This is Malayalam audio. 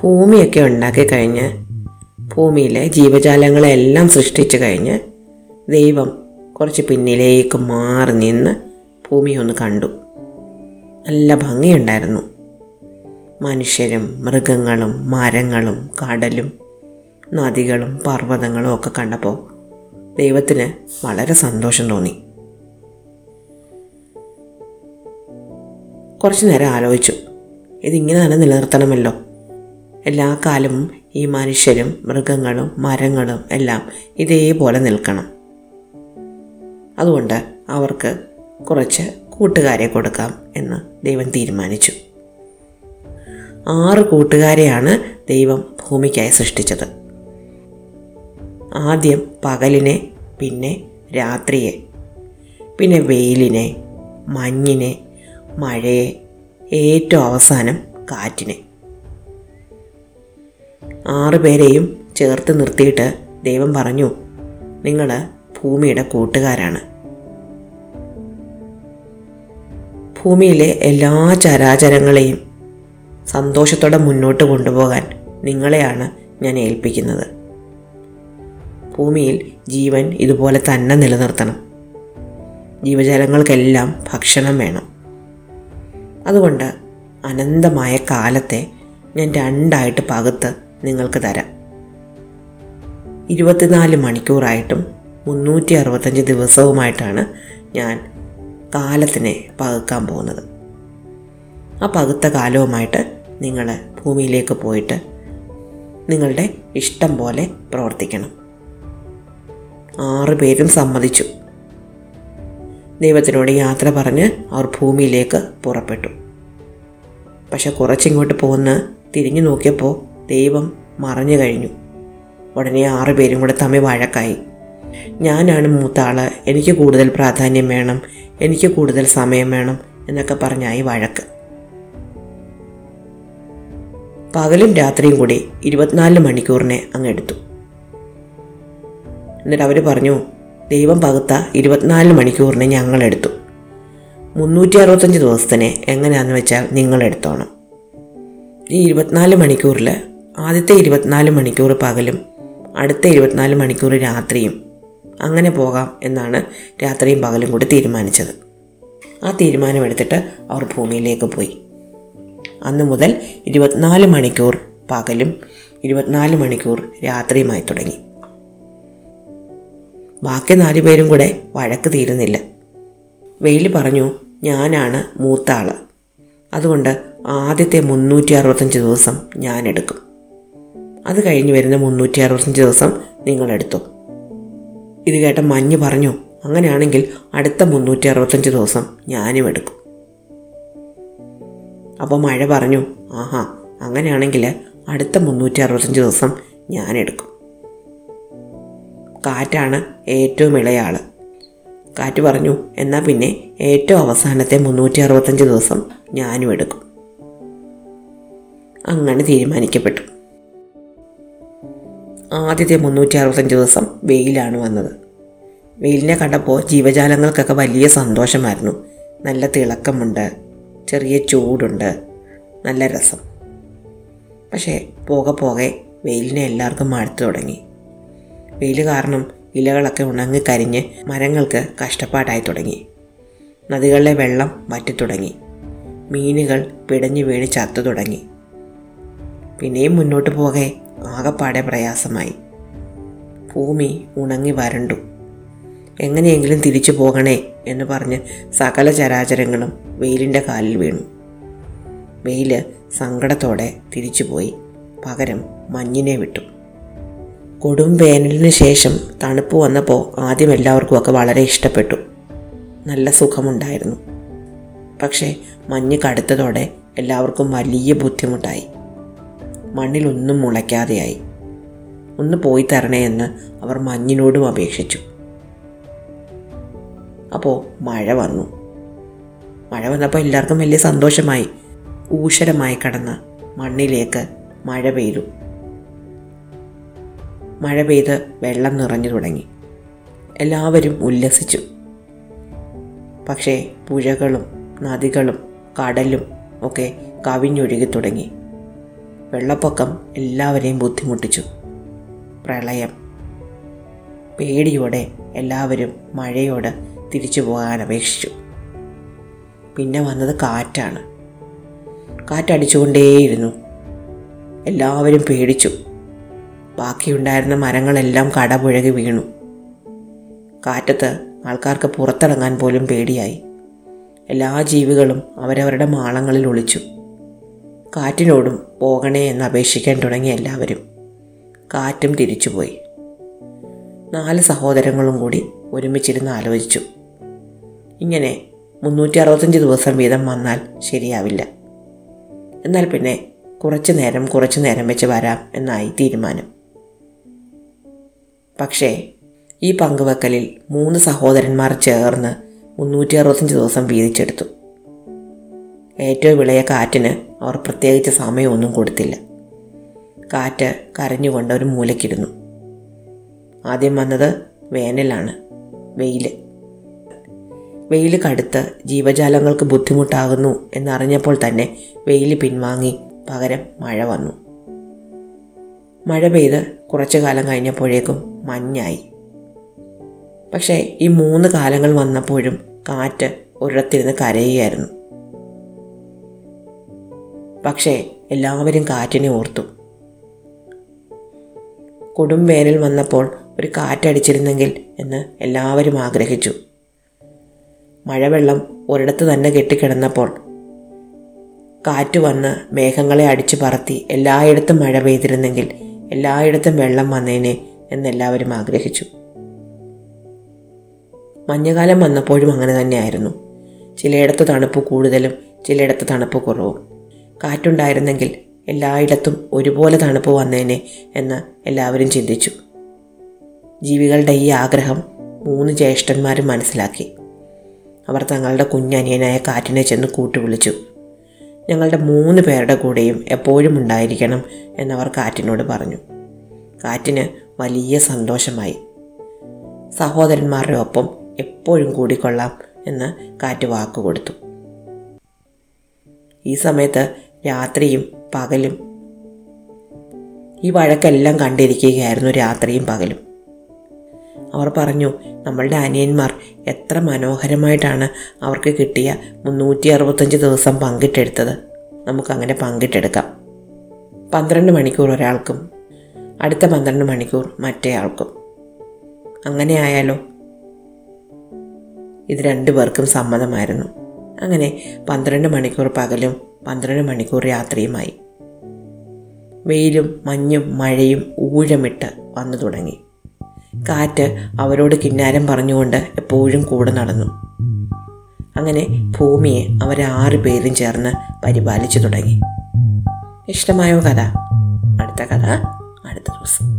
ഭൂമിയൊക്കെ ഉണ്ടാക്കി കഴിഞ്ഞ് ഭൂമിയിലെ ജീവജാലങ്ങളെല്ലാം സൃഷ്ടിച്ചു കഴിഞ്ഞ് ദൈവം കുറച്ച് പിന്നിലേക്ക് മാറി നിന്ന് ഭൂമി ഒന്ന് കണ്ടു. നല്ല ഭംഗിയുണ്ടായിരുന്നു. മനുഷ്യരും മൃഗങ്ങളും മരങ്ങളും കടലും നദികളും പർവതങ്ങളും ഒക്കെ കണ്ടപ്പോൾ ദൈവത്തിന് വളരെ സന്തോഷം തോന്നി. കുറച്ചു നേരം ആലോചിച്ചു. ഇതിങ്ങനെ തന്നെ നിലനിർത്തണമല്ലോ. എല്ലാ കാലവും ഈ മനുഷ്യരും മൃഗങ്ങളും മരങ്ങളും എല്ലാം ഇതേപോലെ നിൽക്കണം. അതുകൊണ്ട് അവർക്ക് കുറച്ച് കൂട്ടുകാരെ കൊടുക്കാം എന്ന് ദൈവം തീരുമാനിച്ചു. ആറ് കൂട്ടുകാരെയാണ് ദൈവം ഭൂമിക്കായി സൃഷ്ടിച്ചത്. ആദ്യം പകലിനെ പിന്നെ രാത്രിയെ പിന്നെ വെയിലിനെ മഞ്ഞിനെ മഴയെ ഏറ്റവും അവസാനം കാറ്റിനെ. ആറ് പേരെയും ചേർത്ത് നിർത്തിയിട്ട് ദൈവം പറഞ്ഞു നിങ്ങൾ ഭൂമിയുടെ കൂട്ടുകാരാണ്. ഭൂമിയിലെ എല്ലാ ചരാചരങ്ങളെയും സന്തോഷത്തോടെ മുന്നോട്ട് കൊണ്ടുപോകാൻ നിങ്ങളെയാണ് ഞാൻ ഏൽപ്പിക്കുന്നത്. ഭൂമിയിൽ ജീവൻ ഇതുപോലെ തന്നെ നിലനിർത്തണം. ജീവജാലങ്ങൾക്കെല്ലാം ഭക്ഷണം വേണം. അതുകൊണ്ട് അനന്തമായ കാലത്തെ ഞാൻ രണ്ടായിട്ട് പകുത്ത് നിങ്ങൾക്ക് തരാം. ഇരുപത്തിനാല് മണിക്കൂറായിട്ടും മുന്നൂറ്റി അറുപത്തഞ്ച് ദിവസവുമായിട്ടാണ് ഞാൻ കാലത്തിനെ പകുക്കാൻ പോകുന്നത്. ആ പകുത്ത കാലവുമായിട്ട് നിങ്ങൾ ഭൂമിയിലേക്ക് പോയിട്ട് നിങ്ങളുടെ ഇഷ്ടം പോലെ പ്രവർത്തിക്കണം. ആറ് പേരും സമ്മതിച്ചു. ദൈവത്തിനോട് യാത്ര പറഞ്ഞ് അവർ ഭൂമിയിലേക്ക് പുറപ്പെട്ടു. പക്ഷെ കുറച്ചിങ്ങോട്ട് പോന്ന് തിരിഞ്ഞു നോക്കിയപ്പോൾ ദൈവം മറഞ്ഞു കഴിഞ്ഞു. ഉടനെ ആറ് പേരും കൂടെ തമ്മിൽ വഴക്കായി. ഞാനാണ് മൂത്ത എനിക്ക് കൂടുതൽ പ്രാധാന്യം വേണം എനിക്ക് കൂടുതൽ സമയം വേണം എന്നൊക്കെ പറഞ്ഞായി വഴക്ക്. പകലും രാത്രിയും കൂടി ഇരുപത്തിനാല് മണിക്കൂറിനെ അങ്ങെടുത്തു എന്നിട്ട് അവർ പറഞ്ഞു ദൈവം പകുത്ത ഇരുപത്തിനാല് മണിക്കൂറിനെ ഞങ്ങളെടുത്തു. മുന്നൂറ്റി അറുപത്തഞ്ച് ദിവസത്തിന് എങ്ങനെയാണെന്ന് വെച്ചാൽ നിങ്ങളെടുത്തോണം. ഈ ഇരുപത്തിനാല് മണിക്കൂറിൽ ആദ്യത്തെ ഇരുപത്തിനാല് മണിക്കൂർ പകലും അടുത്ത ഇരുപത്തിനാല് മണിക്കൂർ രാത്രിയും അങ്ങനെ പോകാം എന്നാണ് രാത്രിയും പകലും കൂടി തീരുമാനിച്ചത്. ആ തീരുമാനമെടുത്തിട്ട് അവർ ഭൂമിയിലേക്ക് പോയി. അന്നു മുതൽ ഇരുപത്തിനാല് മണിക്കൂർ പകലും ഇരുപത്തിനാല് മണിക്കൂർ രാത്രിയുമായി തുടങ്ങി. ബാക്കി നാലു പേരും കൂടെ വഴക്ക് തീരുന്നില്ല. വെയിൽ പറഞ്ഞു ഞാനാണ് മൂത്ത ആൾ അതുകൊണ്ട് ആദ്യത്തെ മുന്നൂറ്റി അറുപത്തഞ്ച് ദിവസം ഞാൻ എടുക്കും അത് കഴിഞ്ഞ് വരുന്ന മുന്നൂറ്റി അറുപത്തഞ്ച് ദിവസം നിങ്ങളെടുത്തു. ഇത് കേട്ട മഞ്ഞ് പറഞ്ഞു അങ്ങനെയാണെങ്കിൽ അടുത്ത മുന്നൂറ്റി അറുപത്തഞ്ച് ദിവസം ഞാനും എടുക്കും. അപ്പോൾ മഴ പറഞ്ഞു ആഹാ അങ്ങനെയാണെങ്കിൽ അടുത്ത മുന്നൂറ്റി അറുപത്തഞ്ച് ദിവസം ഞാൻ എടുക്കും കാറ്റാണ് ഏറ്റവും ഇളയാൾ കാറ്റ് പറഞ്ഞു എന്നാൽ പിന്നെ ഏറ്റവും അവസാനത്തെ മുന്നൂറ്റി അറുപത്തഞ്ച് ദിവസം ഞാനും എടുക്കും. അങ്ങനെ തീരുമാനിക്കപ്പെട്ടു. ആദ്യത്തെ മുന്നൂറ്റി അറുപത്തഞ്ച് ദിവസം വെയിലാണ് വന്നത്. വെയിലിനെ കണ്ടപ്പോൾ ജീവജാലങ്ങൾക്കൊക്കെ വലിയ സന്തോഷമായിരുന്നു. നല്ല തിളക്കമുണ്ട് ചെറിയ ചൂടുണ്ട് നല്ല രസം. പക്ഷേ പോകെ പോകെ വെയിലിനെ എല്ലാവർക്കും മടുത്തു തുടങ്ങി. വെയിൽ കാരണം ഇലകളൊക്കെ ഉണങ്ങി കരിഞ്ഞ് മരങ്ങൾക്ക് കഷ്ടപ്പാടായി തുടങ്ങി. നദികളിലെ വെള്ളം വറ്റിത്തുടങ്ങി. മീനുകൾ പിടഞ്ഞു വീണ് ചത്തു തുടങ്ങി. പിന്നെയും മുന്നോട്ട് പോകെ ആകപ്പാടെ പ്രയാസമായി. ഭൂമി ഉണങ്ങി വരണ്ടു. എങ്ങനെയെങ്കിലും തിരിച്ചു പോകണേ എന്ന് പറഞ്ഞ് സകല ചരാചരങ്ങളും വെയിലിന്റെ കാലിൽ വീണു. വെയിൽ സങ്കടത്തോടെ തിരിച്ചുപോയി. പകരം മഞ്ഞിനെ വിട്ടു. കൊടും വേനലിന് ശേഷം തണുപ്പ് വന്നപ്പോൾ ആദ്യം എല്ലാവർക്കുമൊക്കെ വളരെ ഇഷ്ടപ്പെട്ടു. നല്ല സുഖമുണ്ടായിരുന്നു. പക്ഷേ മഞ്ഞ് കടുത്തതോടെ എല്ലാവർക്കും വലിയ ബുദ്ധിമുട്ടായി. മണ്ണിലൊന്നും മുളയ്ക്കാതെയായി. ഒന്ന് പോയി തരണേ എന്ന് അവർ മഞ്ഞിനോടും അപേക്ഷിച്ചു. അപ്പോൾ മഴ വന്നു. മഴ വന്നപ്പോൾ എല്ലാവർക്കും വലിയ സന്തോഷമായി. ഊഷരമായി കടന്ന് മണ്ണിലേക്ക് മഴ പെയ്തു. മഴ പെയ്ത് വെള്ളം നിറഞ്ഞു തുടങ്ങി. എല്ലാവരും ഉല്ലസിച്ചു. പക്ഷേ പുഴകളും നദികളും കടലും ഒക്കെ കവിഞ്ഞൊഴുകി തുടങ്ങി. വെള്ളപ്പൊക്കം എല്ലാവരെയും ബുദ്ധിമുട്ടിച്ചു. പ്രളയം. പേടിയോടെ എല്ലാവരും മഴയോട് തിരിച്ചു പോകാൻ അപേക്ഷിച്ചു. പിന്നെ വന്നത് കാറ്റാണ്. കാറ്റടിച്ചുകൊണ്ടേയിരുന്നു. എല്ലാവരും പേടിച്ചു. ബാക്കിയുണ്ടായിരുന്ന മരങ്ങളെല്ലാം കടപുഴകി വീണു. കാറ്റത്ത് ആൾക്കാർക്ക് പുറത്തിറങ്ങാൻ പോലും പേടിയായി. എല്ലാ ജീവികളും അവരവരുടെ മാളങ്ങളിൽ ഒളിച്ചു. കാറ്റിനോടും പോകണേ എന്ന് അപേക്ഷിക്കാൻ തുടങ്ങി എല്ലാവരും കാറ്റും തിരിച്ചുപോയി. നാല് സഹോദരങ്ങളും കൂടി ഒരുമിച്ചിരുന്ന് ആലോചിച്ചു. ഇങ്ങനെ മുന്നൂറ്റി അറുപത്തഞ്ച് ദിവസം വീതം വന്നാൽ ശരിയാവില്ല. എന്നാൽ പിന്നെ കുറച്ചു നേരം കുറച്ചു നേരം വെച്ച് വരാം എന്നായി തീരുമാനം. പക്ഷേ ഈ പങ്കുവെക്കലിൽ മൂന്ന് സഹോദരന്മാർ ചേർന്ന് മുന്നൂറ്റി അറുപത്തഞ്ച് ദിവസം വീതിച്ചെടുത്തു. ഏറ്റവും വിളയ കാറ്റിന് അവർ പ്രത്യേകിച്ച് സമയമൊന്നും കൊടുത്തില്ല. കാറ്റ് കരഞ്ഞുകൊണ്ട് ഒരു മൂലക്കിരുന്നു ആദ്യം വന്നത് വേനലാണ് വെയിൽ വെയിൽ കടുത്ത് ജീവജാലങ്ങൾക്ക് ബുദ്ധിമുട്ടാകുന്നു എന്നറിഞ്ഞപ്പോൾ തന്നെ വെയിൽ പിൻവാങ്ങി പകരം മഴ വന്നു. മഴ പെയ്ത് കുറച്ചു കാലം കഴിഞ്ഞപ്പോഴേക്കും മഞ്ഞായി. പക്ഷേ ഈ മൂന്ന് കാലങ്ങൾ വന്നപ്പോഴും കാറ്റ് ഒരിടത്തിരുന്ന് കരയുകയായിരുന്നു. പക്ഷേ എല്ലാവരും കാറ്റിനെ ഓർത്തു. കൊടും വേനൽ വന്നപ്പോൾ ഒരു കാറ്റടിച്ചിരുന്നെങ്കിൽ എന്ന് എല്ലാവരും ആഗ്രഹിച്ചു. മഴവെള്ളം ഒരിടത്ത് തന്നെ കെട്ടിക്കിടന്നപ്പോൾ കാറ്റ് വന്ന് മേഘങ്ങളെ അടിച്ചു പറത്തി എല്ലായിടത്തും മഴ പെയ്തിരുന്നെങ്കിൽ എല്ലായിടത്തും വെള്ളം വന്നേനെ എന്നെല്ലാവരും ആഗ്രഹിച്ചു. മഞ്ഞകാലം വന്നപ്പോഴും അങ്ങനെ തന്നെയായിരുന്നു. ചിലയിടത്ത് തണുപ്പ് കൂടുതലും ചിലയിടത്ത് തണുപ്പ് കുറവും. കാറ്റുണ്ടായിരുന്നെങ്കിൽ എല്ലായിടത്തും ഒരുപോലെ തണുപ്പ് വന്നേനെ എന്ന് എല്ലാവരും ചിന്തിച്ചു. ജീവികളുടെ ഈ ആഗ്രഹം മൂന്ന് ജ്യേഷ്ഠന്മാരും മനസ്സിലാക്കി. അവർ തങ്ങളുടെ കുഞ്ഞനിയനായ കാറ്റിനെ ചെന്ന് കൂട്ടുവിളിച്ചു. ഞങ്ങളുടെ മൂന്ന് പേരുടെ കൂടെയും എപ്പോഴും ഉണ്ടായിരിക്കണം എന്നവർ കാറ്റിനോട് പറഞ്ഞു. കാറ്റിന് വലിയ സന്തോഷമായി. സഹോദരന്മാരുടെ ഒപ്പം എപ്പോഴും കൂടിക്കൊള്ളാം എന്ന് കാറ്റ് വാക്ക് കൊടുത്തു. ഈ സമയത്ത് രാത്രിയും പകലും. ഈ വഴക്കെല്ലാം കണ്ടിരിക്കുകയായിരുന്നു രാത്രിയും പകലും. അവർ പറഞ്ഞു നമ്മളുടെ അനിയന്മാർ എത്ര മനോഹരമായിട്ടാണ് അവർക്ക് കിട്ടിയ മുന്നൂറ്റി അറുപത്തഞ്ച് ദിവസം പങ്കിട്ടെടുത്തത്. നമുക്കങ്ങനെ പങ്കിട്ടെടുക്കാം. പന്ത്രണ്ട് മണിക്കൂർ ഒരാൾക്കും അടുത്ത പന്ത്രണ്ട് മണിക്കൂർ മറ്റേയാൾക്കും. അങ്ങനെ ആയാലോ? ഇത് രണ്ടു പേർക്കും സമ്മതമായിരുന്നു. അങ്ങനെ പന്ത്രണ്ട് മണിക്കൂർ പകലും പന്ത്രണ്ട് മണിക്കൂർ രാത്രിയുമായി. വെയിലും മഞ്ഞും മഴയും ഊഴമിട്ട് വന്നു തുടങ്ങി. കാറ്റ് അവരോട് കിന്നാരം പറഞ്ഞുകൊണ്ട് എപ്പോഴും കൂടെ നടന്നു. അങ്ങനെ ഭൂമിയെ അവരാറ് പേരും ചേർന്ന് പരിപാലിച്ചു തുടങ്ങി. ഇഷ്ടമായോ കഥ? അടുത്ത കഥ. അടുത്ത ദിവസം